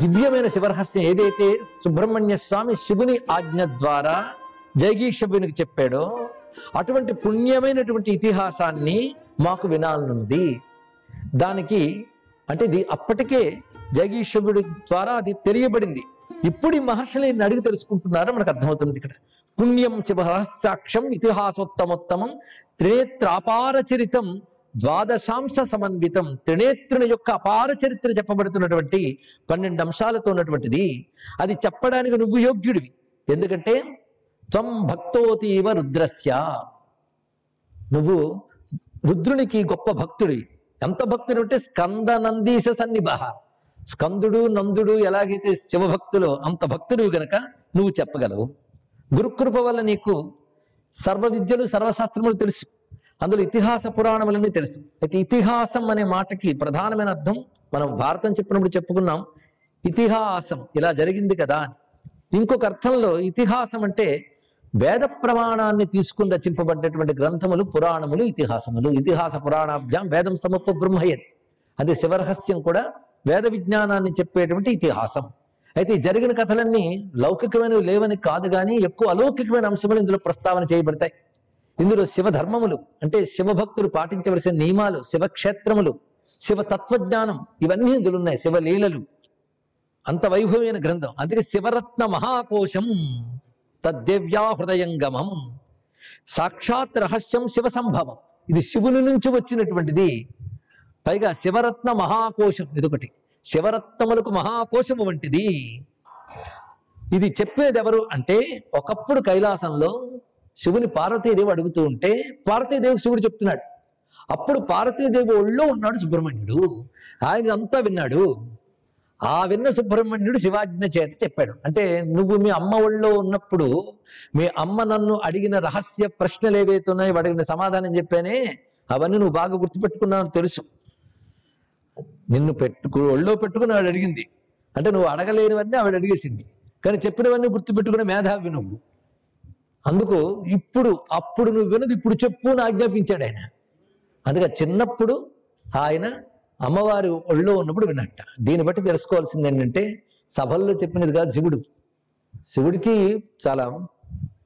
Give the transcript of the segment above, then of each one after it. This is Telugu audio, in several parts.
దివ్యమైన శివరహస్యం ఏదైతే సుబ్రహ్మణ్య స్వామి శివుని ఆజ్ఞ ద్వారా జైగీషభ్యునికి చెప్పాడో అటువంటి పుణ్యమైనటువంటి ఇతిహాసాన్ని మాకు వినాలనుంది. దానికి అంటే ఇది అప్పటికే జగీషభ్యుడి ద్వారా అది తెలియబడింది. ఇప్పుడు ఈ మహర్షులు అడిగి తెలుసుకుంటున్నారో? మనకు అర్థమవుతుంది ఇక్కడ. పుణ్యం శివ రహస్యాక్షం ఇతిహాసోత్తమోత్తమం త్రినేత్రాపార చరితం ద్వాదశాంశ సమన్వితం త్రినేత్రుని యొక్క అపార చరిత్ర చెప్పబడుతున్నటువంటి పన్నెండు అంశాలతో ఉన్నటువంటిది. అది చెప్పడానికి నువ్వు యోగ్యుడివి. ఎందుకంటే త్వం భక్తోతీవ రుద్రస్య. నువ్వు రుద్రునికి గొప్ప భక్తుడివి ఎంత భక్తుడు అంటే స్కంద నందీశ సన్నిభ. స్కందుడు నందుడు ఎలాగైతే శివభక్తులో అంత భక్తుడు గనక నువ్వు చెప్పగలవు. గురుకృప వల్ల నీకు సర్వ విద్యలు సర్వశాస్త్రములు తెలుసు. అందులో ఇతిహాస పురాణములన్నీ తెలుసు. అయితే ఇతిహాసం అనే మాటకి ప్రధానమైన అర్థం మనం భారతం చెప్పినప్పుడు చెప్పుకున్నాం ఇతిహాసం ఇలా జరిగింది కదా ఇంకొక అర్థంలో ఇతిహాసం అంటే వేద ప్రమాణాన్ని తీసుకుని రచింపబడ్డటువంటి గ్రంథములు పురాణములు ఇతిహాసములు. ఇతిహాస పురాణాభ్యాం వేదం సముప బ్రహ్మయత్. అదే శివరహస్యం కూడా వేద విజ్ఞానాన్ని చెప్పేటువంటి ఇతిహాసం. అయితే జరిగిన కథలన్నీ లౌకికమైనవి లేవని కాదు కానీ ఎక్కువ అలౌకికమైన అంశములు ఇందులో ప్రస్తావన చేయబడతాయి. ఇందులో శివధర్మములు అంటే శివభక్తులు పాటించవలసిన నియమాలు శివక్షేత్రములు శివ తత్వజ్ఞానం ఇవన్నీ ఇందులో ఉన్నాయి శివలీలలు. అంత వైభవమైన గ్రంథం. అందుకే శివరత్న మహాకోశం తద్దేవ్యా హృదయంగమం. సాక్షాత్ రహస్యం శివ సంభవం ఇది శివుని నుంచి వచ్చినటువంటిది. పైగా శివరత్న మహాకోశం ఇదొకటి. శివరత్నములకు మహాకోశము వంటిది. ఇది చెప్పేది ఎవరు అంటే ఒకప్పుడు కైలాసంలో శివుని పార్వతీదేవి అడుగుతూ ఉంటే పార్వతీదేవి శివుడు చెప్తున్నాడు. అప్పుడు పార్వతీదేవి ఒళ్ళో ఉన్నాడు సుబ్రహ్మణ్యుడు. ఆయన అంతా విన్నాడు. ఆ విన్న సుబ్రహ్మణ్యుడు శివాజ్ఞ చేత చెప్పాడు. అంటే నువ్వు మీ అమ్మ ఒళ్ళో ఉన్నప్పుడు మీ అమ్మ నన్ను అడిగిన రహస్య ప్రశ్నలు ఏవైతే ఉన్నాయో అడిగిన సమాధానం చెప్పానే అవన్నీ నువ్వు బాగా గుర్తుపెట్టుకున్నావు తెలుసు. నిన్ను పెట్టుకు ఒళ్ళో పెట్టుకుని ఆవిడ అడిగింది. అంటే నువ్వు అడగలేనివన్నీ ఆవిడ అడిగేసింది. కానీ చెప్పినవన్నీ గుర్తుపెట్టుకునే మేధావి నువ్వు. అందుకు ఇప్పుడు అప్పుడు నువ్వు వినది ఇప్పుడు చెప్పు అని ఆజ్ఞాపించాడు ఆయన. అందుకే చిన్నప్పుడు ఆయన అమ్మవారి ఒళ్ళో ఉన్నప్పుడు విన్నట్ట దీన్ని బట్టి తెలుసుకోవాల్సింది ఏంటంటే సభల్లో చెప్పినది కాదు శివుడు. శివుడికి చాలా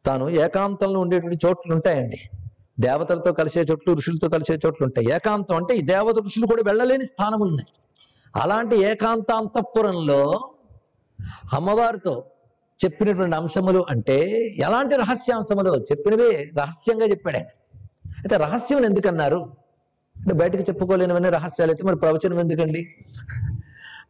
తాను ఏకాంతంలో ఉండేటువంటి చోట్లు ఉంటాయండి. దేవతలతో కలిసే చోట్లు ఋషులతో కలిసే చోట్లు ఉంటాయి. ఏకాంతం అంటే ఈ దేవత ఋషులు కూడా వెళ్ళలేని స్థానములు ఉన్నాయి. అలాంటి ఏకాంత అంతఃపురంలో అమ్మవారితో చెప్పినటువంటి అంశములు అంటే ఎలాంటి రహస్యాంశములు? చెప్పినవే రహస్యంగా చెప్పాడు ఆయన. అయితే రహస్యం ఎందుకన్నారు? అంటే బయటకు చెప్పుకోలేనివన్నీ రహస్యాలు అయితే మరి ప్రవచనం ఎందుకండి?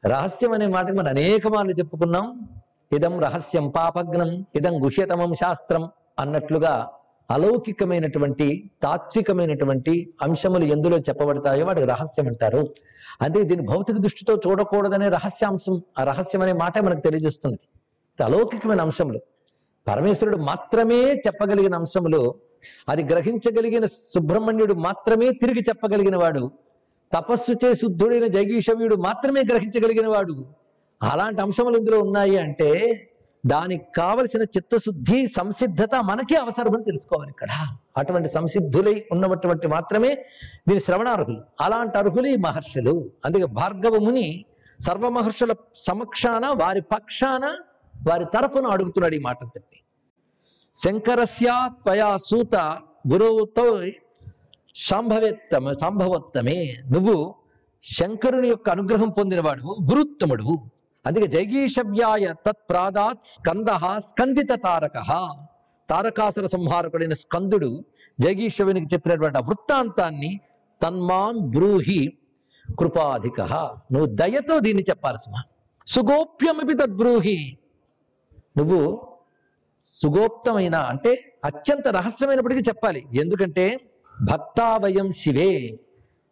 రహస్యం అనే మాటకి మనం అనేక మార్లు చెప్పుకున్నాం. ఇదం రహస్యం పాపగ్నం ఇదం గుహ్యతమం శాస్త్రం అన్నట్లుగా అలౌకికమైనటువంటి తాత్వికమైనటువంటి అంశములు ఎందులో చెప్పబడతాయో వాటికి రహస్యం అంటారు. అంటే దీన్ని భౌతిక దృష్టితో చూడకూడదనే రహస్యాంశం ఆ రహస్యం అనే మాట మనకు తెలియజేస్తుంది అలౌకికమైన అంశములు. పరమేశ్వరుడు మాత్రమే చెప్పగలిగిన అంశములు అది గ్రహించగలిగిన సుబ్రహ్మణ్యుడు మాత్రమే తిరిగి చెప్పగలిగిన వాడు తపస్సు చే శుద్ధుడైన జగీషవ్యుడు మాత్రమే గ్రహించగలిగిన వాడు అలాంటి అంశములు ఇందులో ఉన్నాయి అంటే దానికి కావలసిన చిత్తశుద్ధి సంసిద్ధత మనకే అవసరమని తెలుసుకోవాలి ఇక్కడ. అటువంటి సంసిద్ధులై ఉన్నటువంటి మాత్రమే దీని శ్రవణార్హులు. అలాంటి అర్హులు ఈ మహర్షులు. అందుకే భార్గవ ముని సర్వ మహర్షుల సమక్షాన వారి పక్షాన వారి తరపున అడుగుతున్నాడు ఈ మాట తండ్రి శంకరస్య త్వయా సూత గురువుతో సంభవేత్తమ సంభవోత్తమే. నువ్వు శంకరుని యొక్క అనుగ్రహం పొందినవాడు గురుత్తముడు అందుకే జైగీషవ్యాయ తత్ప్రాదాత్ స్కంద స్కందిత తారక. తారకాసుర సంహారకుడైన స్కందుడు జగీషవునికి చెప్పినటువంటి ఆ వృత్తాంతాన్ని తన్మాం బ్రూహి కృపాధిక. నువ్వు దయతో దీన్ని చెప్పాలి సుమా సుగోప్యమపి తద్బ్రూహి. నువ్వు సుగోప్తమైన అంటే అత్యంత రహస్యమైనప్పటికీ చెప్పాలి. ఎందుకంటే భక్తావయం శివే.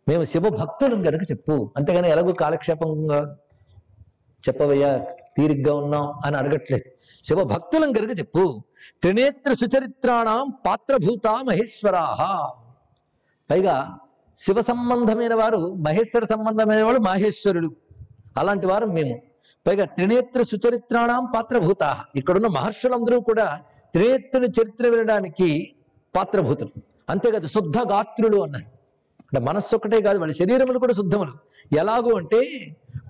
మేము శివ భక్తులం కనుక చెప్పు. అంతేగాని ఎలాగో కాలక్షేపంగా చెప్పవయ్యా తీరిగ్గా ఉన్నాం అని అడగట్లేదు. శివ భక్తులం కనుక చెప్పు. త్రినేత్ర సుచరిత్రాణం పాత్రభూత మహేశ్వరాహ. పైగా శివ సంబంధమైన వారు మహేశ్వర సంబంధమైన వాళ్ళు మాహేశ్వరుడు అలాంటి వారు మేము. పైగా త్రినేత్ర సుచరిత్రాణం పాత్రభూత. ఇక్కడున్న మహర్షులందరూ కూడా త్రినేత్రుని చరిత్ర వినడానికి పాత్రభూతులు. అంతేకాదు శుద్ధ గాత్రులు అన్నారు. అంటే మనస్సు ఒకటే కాదు వాళ్ళ శరీరములు కూడా శుద్ధములు. ఎలాగూ అంటే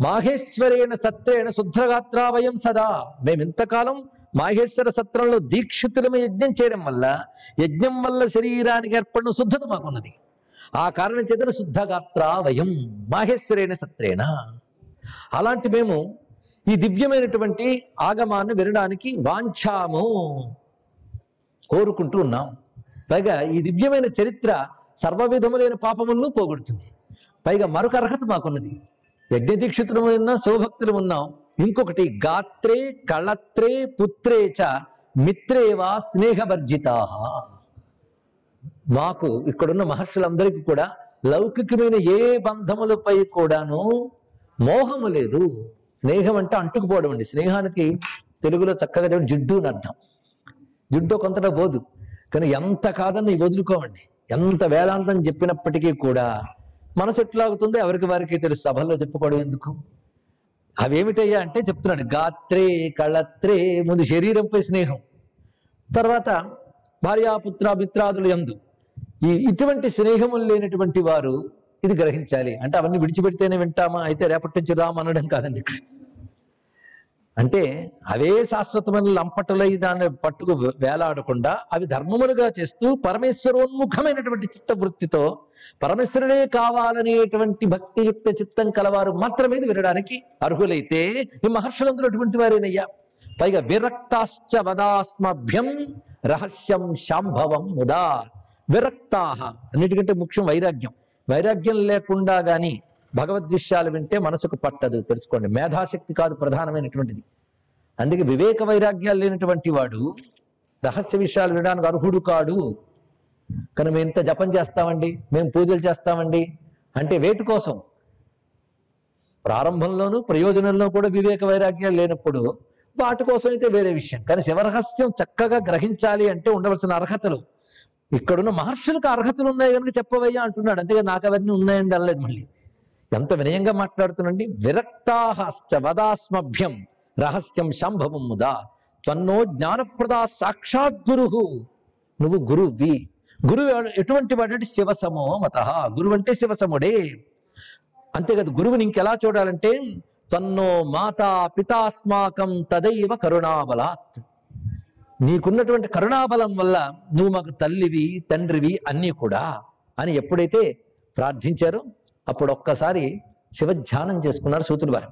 మాహేశ్వరేణ సత్రేణ శుద్రగాత్రావయం సదా. మేము ఇంతకాలం మాహేశ్వర సత్రంలో దీక్షితులమే యజ్ఞం చేయడం వల్ల యజ్ఞం వల్ల శరీరానికి ఏర్పడిన శుద్ధత మాకున్నది. ఆ కారణం చేతన శుద్ధగాత్రావయం మాహేశ్వరేణ సత్రేణ. అలాంటి మేము ఈ దివ్యమైనటువంటి ఆగమాన్ని వినడానికి వాంఛాము కోరుకుంటూ ఉన్నాం. పైగా ఈ దివ్యమైన చరిత్ర సర్వవిధములైన పాపములను పోగొడుతుంది. పైగా మరొక అర్హత మాకున్నది. యజ్ఞదీక్షితులు ఉన్నా శివభక్తులు ఉన్నాం. ఇంకొకటి గాత్రే కళత్రే పుత్రే చ మిత్రేవా స్నేహవర్జితా. మాకు ఇక్కడున్న మహర్షులందరికీ కూడా లౌకికమైన ఏ బంధములపై కూడాను మోహము లేదు. స్నేహం అంటే అంటుకుపోవడం అండి. స్నేహానికి తెలుగులో చక్కగా చెప్పి జిడ్డు అని అర్థం. జిడ్డు కొంతలో పోదు కానీ ఎంత కాదని వదులుకోమండి. ఎంత వేదాంతం చెప్పినప్పటికీ కూడా మనసు ఎట్లాగుతుందో ఎవరికి వారికి తెలుసు. సభల్లో చెప్పుకోవడం ఎందుకు? అవేమిటయ్యా అంటే చెప్తున్నాడు గాత్రే కళత్రే ముందు శరీరంపై స్నేహం. తర్వాత భార్యాపుత్ర మిత్రాదులు ఎందు ఈ ఇటువంటి స్నేహములు లేనటువంటి వారు ఇది గ్రహించాలి. అంటే అవన్నీ విడిచిపెడితేనే వింటామా? అయితే రేపటి నుంచి రామ్ అనడం కాదండి ఇక్కడ. అంటే అవే శాశ్వతమైన లంపటలై దాన్ని పట్టుకు వేలాడకుండా అవి ధర్మములుగా చేస్తూ పరమేశ్వరోన్ముఖమైనటువంటి చిత్తవృత్తితో పరమేశ్వరుడే కావాలనేటువంటి భక్తియుక్త చిత్తం కలవారు మాత్రమే వినడానికి అర్హులైతే ఈ మహర్షులందరూ అటువంటి వారేనయ్యా. పైగా విరక్తాశ్చ వదాస్మభ్యం రహస్యం శాంభవం ముదా. విరక్తాహ. అన్నిటికంటే ముఖ్యం వైరాగ్యం. వైరాగ్యం లేకుండా గాని భగవద్విషయాలు వింటే మనసుకు పట్టదు. తెలుసుకోండి. మేధాశక్తి కాదు ప్రధానమైనటువంటిది. అందుకే వివేక వైరాగ్యాలు లేనటువంటి వాడు రహస్య విషయాలు వినడానికి అర్హుడు కాడు. కానీ మేము ఇంత జపం చేస్తామండి. మేము పూజలు చేస్తామండి. అంటే వేటి కోసం. ప్రారంభంలోనూ ప్రయోజనంలో కూడా వివేక వైరాగ్యాలు లేనప్పుడు వాటి కోసం అయితే వేరే విషయం. కానీ శివరహస్యం చక్కగా గ్రహించాలి అంటే ఉండవలసిన అర్హతలు. ఇక్కడున్న మహర్షులకు అర్హతలు ఉన్నాయి కనుక చెప్పవయ్యా అంటున్నాడు. అంతేగా నాకు అవన్నీ ఉన్నాయండి అనలేదు మళ్ళీ. ఎంత వినయంగా మాట్లాడుతున్నాండి విరక్తాహశ్చ వదాస్మభ్యం రహస్యం సంభవం ముదా. తన్నో జ్ఞానప్రదా సాక్షాత్ గురు. నువ్వు గురువి గురువు ఎటువంటి వాడు శివసమో మత. గురువు అంటే శివసముడే. అంతేకాదు గురువుని ఇంకెలా చూడాలంటే తన్నో మాతా పితాస్మాకం తదైవ కరుణాబలాత్. నీకున్నటువంటి కరుణాబలం వల్ల నువ్వు మాకు తల్లివి తండ్రివి అన్నీ కూడా అని ఎప్పుడైతే ప్రార్థించారో అప్పుడు ఒక్కసారి శివధ్యానం చేసుకున్నారు సూతులు వారు.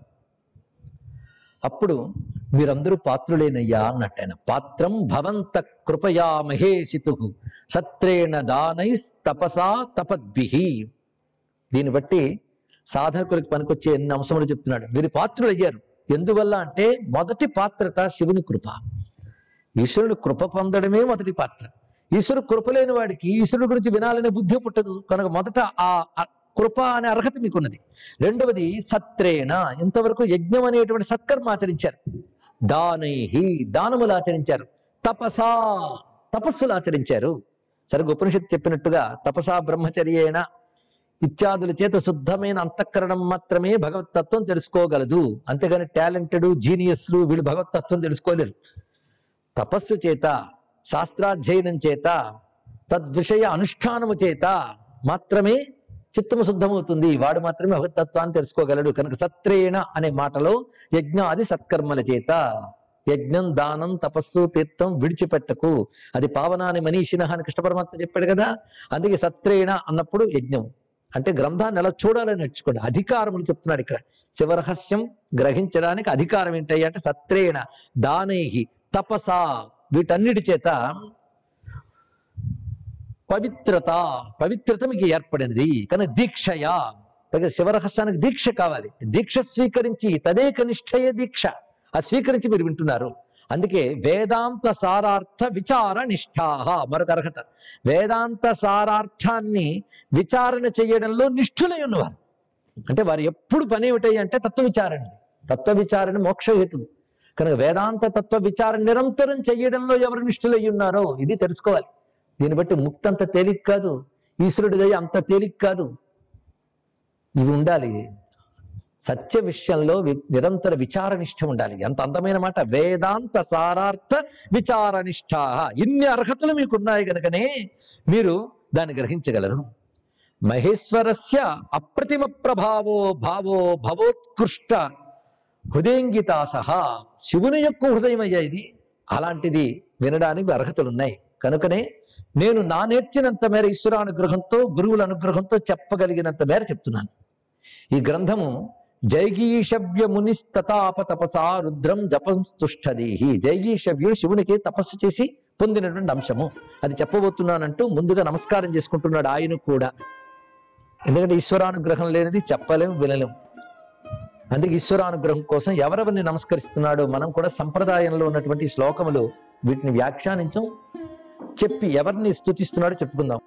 అప్పుడు మీరందరూ పాత్రులేనయ్యా అన్నట్టు పాత్రం భవంత కృపయా మహేషితు సత్రేణ దానైస్తపసా తపద్భిహి. దీన్ని బట్టి సాధకులకు పనికొచ్చే ఎన్ని అంశములు చెప్తున్నాడు. మీరు పాత్రులు అయ్యారు ఎందువల్ల అంటే మొదటి పాత్రత శివుని కృప. ఈశ్వరుడు కృప పొందడమే మొదటి పాత్ర. ఈశ్వరుడు కృప లేని వాడికి ఈశ్వరుడు గురించి వినాలనే బుద్ధి పుట్టదు. కనుక మొదట ఆ కృప అనే అర్హత మీకున్నది. రెండవది సత్రేణ. ఇంతవరకు యజ్ఞం అనేటువంటి సత్కర్మ ఆచరించారు. దానైహి దానములు ఆచరించారు. తపసా తపస్సులు ఆచరించారు. సరిగ్గా ఉపనిషత్తు చెప్పినట్టుగా తపసా బ్రహ్మచర్యేణ ఇత్యాదుల చేత శుద్ధమైన అంతఃకరణం మాత్రమే భగవతత్వం తెలుసుకోగలదు. అంతేగాని టాలెంటెడ్ జీనియస్లు వీళ్ళు భగవతత్వం తెలుసుకోలేరు. తపస్సు చేత శాస్త్రాధ్యయనం చేత తద్విషయ అనుష్ఠానము చేత మాత్రమే చిత్తము శుద్ధమవుతుంది. వాడు మాత్రమే భగవతత్వాన్ని తెలుసుకోగలడు. కనుక సత్రేణ అనే మాటలో యజ్ఞాది సత్కర్మల చేత యజ్ఞం దానం తపస్సు తీర్థం విడిచిపెట్టకు. అది పావనాని మనీషిన అని కృష్ణ పరమాత్మ చెప్పాడు కదా. అందుకే సత్రేణ అన్నప్పుడు యజ్ఞం. అంటే గ్రంథాన్ని ఎలా చూడాలని నేర్చుకోండి. అధికారములు చెప్తున్నాడు ఇక్కడ. శివరహస్యం గ్రహించడానికి అధికారం ఏంటయ్యా అంటే సత్రేణ దానైహి తపస వీటన్నిటి చేత పవిత్రత పవిత్రత మీకు ఏర్పడినది. కానీ దీక్షయా. పైగా శివరహస్యానికి దీక్ష కావాలి. దీక్ష స్వీకరించి తదేక నిష్ఠయ దీక్ష. ఆ స్వీకరించి మీరు వింటున్నారు. అందుకే వేదాంత సారార్థ విచార నిష్ఠాహ మరొక అర్హత. వేదాంత సారార్థాన్ని విచారణ చేయడంలో నిష్ఠులై ఉన్నవారు. అంటే వారు ఎప్పుడు పని ఏమిటాయి అంటే తత్వ విచారణ తత్వ విచారణ మోక్షహేతు కనుక వేదాంత తత్వ విచారం నిరంతరం చేయడంలో ఎవరు నిష్ఠులై ఉన్నారో ఇది తెలుసుకోవాలి. దీన్ని బట్టి ముక్తి అంత తేలిక కాదు. ఈశ్వరుడి దయ అంత తేలిక కాదు. ఇవి ఉండాలి. సత్య విషయంలో వి- నిరంతర విచారనిష్ట ఉండాలి. ఎంత అందమైన మాట. వేదాంత సారార్థ విచారనిష్ట. ఇన్ని అర్హతలు మీకు ఉన్నాయి కనుకనే మీరు దాన్ని గ్రహించగలరు. మహేశ్వరస్య అప్రతిమ ప్రభావో భావో భవోత్కృష్ట హృదయంగితాసహ శివుని యొక్క హృదయమయ్యా ఇది అలాంటిది వినడానికి అర్హతలున్నాయి. కనుకనే నేను నా నేర్చినంత మేర ఈశ్వరానుగ్రహంతో గురువుల అనుగ్రహంతో చెప్పగలిగినంత మేర చెప్తున్నాను. ఈ గ్రంథము జైగీషవ్య మునిస్తతాప తపసా రుద్రం జపం తుష్టదీహి జైగీషవ్యుడు శివునికి తపస్సు చేసి పొందినటువంటి అంశము. అది చెప్పబోతున్నానంటూ ముందుగా నమస్కారం చేసుకుంటున్నాడు ఆయన కూడా. ఎందుకంటే ఈశ్వరానుగ్రహం లేనిది చెప్పలేం వినలేం అందుకే ఈశ్వరానుగ్రహం కోసం ఎవరెవరిని నమస్కరిస్తున్నాడో మనం కూడా సంప్రదాయంలో ఉన్నటువంటి శ్లోకములు వీటిని వ్యాఖ్యానించం. చెప్పి ఎవరిని స్తుతిస్తున్నాడో చెప్పుకుందాం.